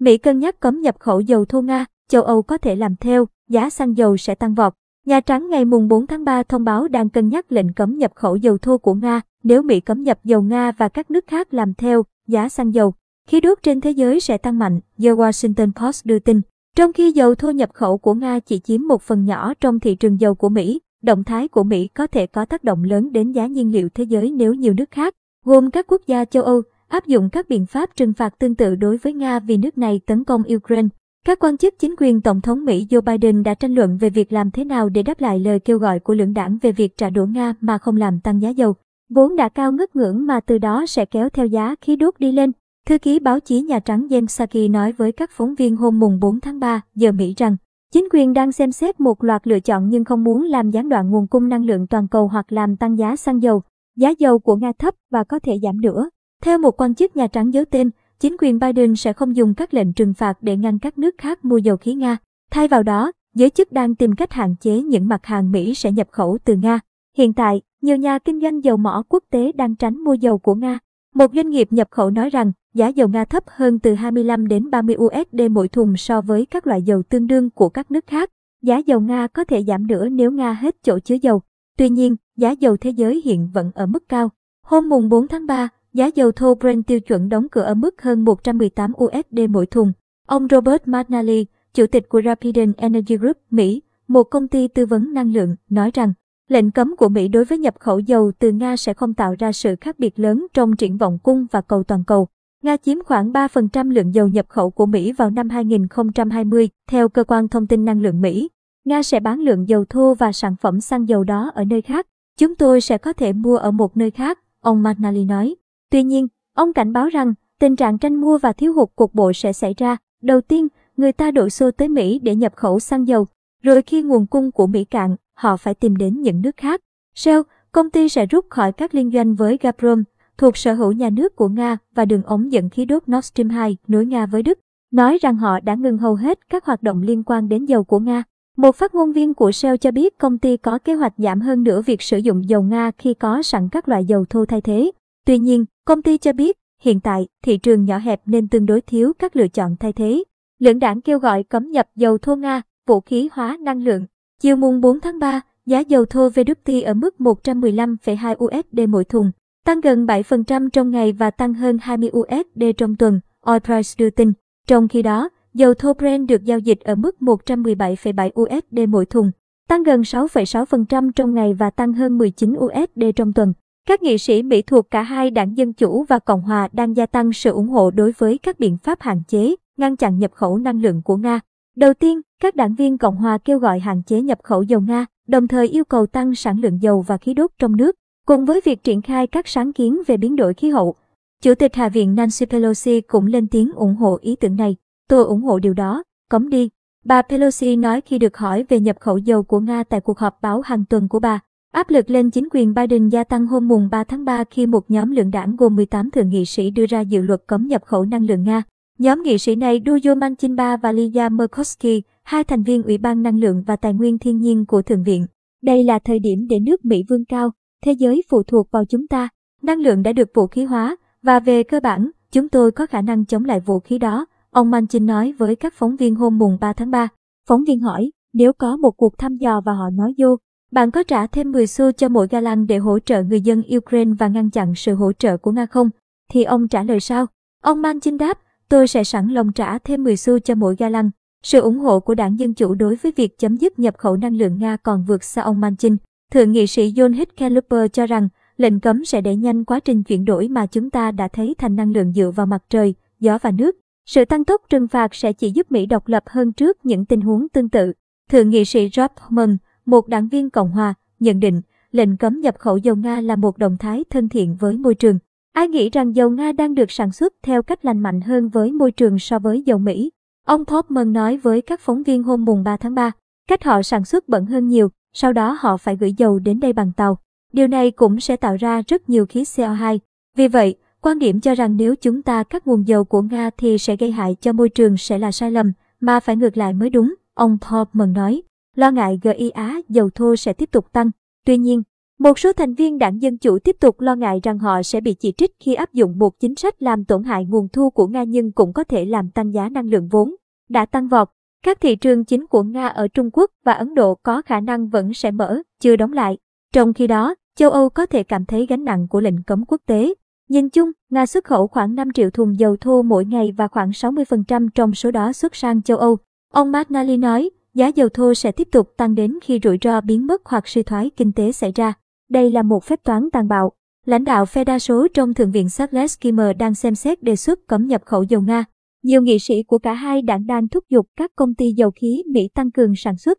Mỹ cân nhắc cấm nhập khẩu dầu thô Nga, châu Âu có thể làm theo, giá xăng dầu sẽ tăng vọt. Nhà Trắng ngày 4 tháng 3 thông báo đang cân nhắc lệnh cấm nhập khẩu dầu thô của Nga nếu Mỹ cấm nhập dầu Nga và các nước khác làm theo, giá xăng dầu. Khí đốt trên thế giới sẽ tăng mạnh, The Washington Post đưa tin. Trong khi dầu thô nhập khẩu của Nga chỉ chiếm một phần nhỏ trong thị trường dầu của Mỹ, động thái của Mỹ có thể có tác động lớn đến giá nhiên liệu thế giới nếu nhiều nước khác, gồm các quốc gia châu Âu, áp dụng các biện pháp trừng phạt tương tự đối với Nga vì nước này tấn công Ukraine. Các quan chức chính quyền Tổng thống Mỹ Joe Biden đã tranh luận về việc làm thế nào để đáp lại lời kêu gọi của lưỡng đảng về việc trả đũa Nga mà không làm tăng giá dầu, vốn đã cao ngất ngưỡng mà từ đó sẽ kéo theo giá khí đốt đi lên. Thư ký báo chí Nhà Trắng James Psaki nói với các phóng viên hôm mùng 4 tháng 3 giờ Mỹ rằng, chính quyền đang xem xét một loạt lựa chọn nhưng không muốn làm gián đoạn nguồn cung năng lượng toàn cầu hoặc làm tăng giá xăng dầu. Giá dầu của Nga thấp và có thể giảm nữa. Theo một quan chức Nhà Trắng giấu tên, chính quyền Biden sẽ không dùng các lệnh trừng phạt để ngăn các nước khác mua dầu khí Nga. Thay vào đó, giới chức đang tìm cách hạn chế những mặt hàng Mỹ sẽ nhập khẩu từ Nga. Hiện tại, nhiều nhà kinh doanh dầu mỏ quốc tế đang tránh mua dầu của Nga. Một doanh nghiệp nhập khẩu nói rằng giá dầu Nga thấp hơn từ 25 đến 30 USD mỗi thùng so với các loại dầu tương đương của các nước khác. Giá dầu Nga có thể giảm nữa nếu Nga hết chỗ chứa dầu. Tuy nhiên, giá dầu thế giới hiện vẫn ở mức cao. Hôm mùng 4 tháng 3, Giá dầu thô Brent tiêu chuẩn đóng cửa ở mức hơn 118 USD mỗi thùng. Ông Robert McNally, chủ tịch của Rapidan Energy Group, Mỹ, một công ty tư vấn năng lượng, nói rằng lệnh cấm của Mỹ đối với nhập khẩu dầu từ Nga sẽ không tạo ra sự khác biệt lớn trong triển vọng cung và cầu toàn cầu. Nga chiếm khoảng 3% lượng dầu nhập khẩu của Mỹ vào năm 2020, theo cơ quan thông tin năng lượng Mỹ. Nga sẽ bán lượng dầu thô và sản phẩm xăng dầu đó ở nơi khác. Chúng tôi sẽ có thể mua ở một nơi khác, ông McNally nói. Tuy nhiên, ông cảnh báo rằng tình trạng tranh mua và thiếu hụt cục bộ sẽ xảy ra. Đầu tiên, người ta đổ xô tới Mỹ để nhập khẩu xăng dầu, rồi khi nguồn cung của Mỹ cạn, họ phải tìm đến những nước khác. Shell, công ty sẽ rút khỏi các liên doanh với Gazprom, thuộc sở hữu nhà nước của Nga và đường ống dẫn khí đốt Nord Stream 2 nối Nga với Đức, nói rằng họ đã ngừng hầu hết các hoạt động liên quan đến dầu của Nga. Một phát ngôn viên của Shell cho biết công ty có kế hoạch giảm hơn nữa việc sử dụng dầu Nga khi có sẵn các loại dầu thô thay thế. Tuy nhiên, công ty cho biết, hiện tại, thị trường nhỏ hẹp nên tương đối thiếu các lựa chọn thay thế. Lưỡng đảng kêu gọi cấm nhập dầu thô Nga, vũ khí hóa năng lượng. Chiều mùng 4 tháng 3, giá dầu thô WT ở mức 115,2 USD mỗi thùng, tăng gần 7% trong ngày và tăng hơn 20 USD trong tuần, Oil Price đưa tin. Trong khi đó, dầu thô Brent được giao dịch ở mức 117,7 USD mỗi thùng, tăng gần 6,6% trong ngày và tăng hơn 19 USD trong tuần. Các nghị sĩ Mỹ thuộc cả hai đảng Dân Chủ và Cộng Hòa đang gia tăng sự ủng hộ đối với các biện pháp hạn chế, ngăn chặn nhập khẩu năng lượng của Nga. Đầu tiên, các đảng viên Cộng Hòa kêu gọi hạn chế nhập khẩu dầu Nga, đồng thời yêu cầu tăng sản lượng dầu và khí đốt trong nước, cùng với việc triển khai các sáng kiến về biến đổi khí hậu. Chủ tịch Hạ viện Nancy Pelosi cũng lên tiếng ủng hộ ý tưởng này. Tôi ủng hộ điều đó, cấm đi. Bà Pelosi nói khi được hỏi về nhập khẩu dầu của Nga tại cuộc họp báo hàng tuần của bà. Áp lực lên chính quyền Biden gia tăng hôm mùng 3 tháng 3 khi một nhóm lượng đảng gồm 18 thượng nghị sĩ đưa ra dự luật cấm nhập khẩu năng lượng Nga. Nhóm nghị sĩ này Dujo Manchinba và Liya Murkowski, hai thành viên Ủy ban Năng lượng và Tài nguyên Thiên nhiên của Thượng viện. Đây là thời điểm để nước Mỹ vươn cao, thế giới phụ thuộc vào chúng ta. Năng lượng đã được vũ khí hóa, và về cơ bản, chúng tôi có khả năng chống lại vũ khí đó, ông Manchin nói với các phóng viên hôm mùng 3 tháng 3. Phóng viên hỏi, nếu có một cuộc thăm dò và họ nói vô, bạn có trả thêm 10 xu cho mỗi ga lăng để hỗ trợ người dân Ukraine và ngăn chặn sự hỗ trợ của Nga không? Thì ông trả lời sao? Ông Manchin đáp, tôi sẽ sẵn lòng trả thêm 10 xu cho mỗi ga lăng. Sự ủng hộ của đảng Dân Chủ đối với việc chấm dứt nhập khẩu năng lượng Nga còn vượt xa ông Manchin. Thượng nghị sĩ John Hickenlooper cho rằng lệnh cấm sẽ đẩy nhanh quá trình chuyển đổi mà chúng ta đã thấy thành năng lượng dựa vào mặt trời, gió và nước. Sự tăng tốc trừng phạt sẽ chỉ giúp Mỹ độc lập hơn trước những tình huống tương tự. Thượng nghị sĩ Rob Horman, một đảng viên Cộng hòa, nhận định lệnh cấm nhập khẩu dầu Nga là một động thái thân thiện với môi trường. Ai nghĩ rằng dầu Nga đang được sản xuất theo cách lành mạnh hơn với môi trường so với dầu Mỹ? Ông Popman nói với các phóng viên hôm mùng 3 tháng 3, cách họ sản xuất bẩn hơn nhiều, sau đó họ phải gửi dầu đến đây bằng tàu. Điều này cũng sẽ tạo ra rất nhiều khí CO2. Vì vậy, quan điểm cho rằng nếu chúng ta cắt nguồn dầu của Nga thì sẽ gây hại cho môi trường sẽ là sai lầm, mà phải ngược lại mới đúng, ông Popman nói. Lo ngại GI Á dầu thô sẽ tiếp tục tăng. Tuy nhiên, Một số thành viên đảng Dân Chủ tiếp tục lo ngại rằng họ sẽ bị chỉ trích khi áp dụng một chính sách làm tổn hại nguồn thu của Nga nhưng cũng có thể làm tăng giá năng lượng vốn. Đã tăng vọt, các thị trường chính của Nga ở Trung Quốc và Ấn Độ có khả năng vẫn sẽ mở, chưa đóng lại. Trong khi đó, châu Âu có thể cảm thấy gánh nặng của lệnh cấm quốc tế. Nhìn chung, Nga xuất khẩu khoảng 5 triệu thùng dầu thô mỗi ngày và khoảng 60% trong số đó xuất sang châu Âu. Ông McNally nói, giá dầu thô sẽ tiếp tục tăng đến khi rủi ro biến mất hoặc suy thoái kinh tế xảy ra. Đây là một phép toán tàn bạo. Lãnh đạo phe đa số trong Thượng viện Charles Kimmer đang xem xét đề xuất cấm nhập khẩu dầu Nga. Nhiều nghị sĩ của cả hai đảng đang thúc giục các công ty dầu khí Mỹ tăng cường sản xuất.